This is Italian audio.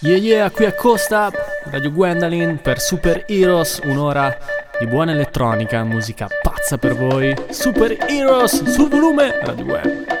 Yeah yeah, qui a Costa, Radio Gwendolyn per Super Heroes, un'ora di buona elettronica, musica pazza per voi. Super Heroes sul volume Radio Gwendolyn.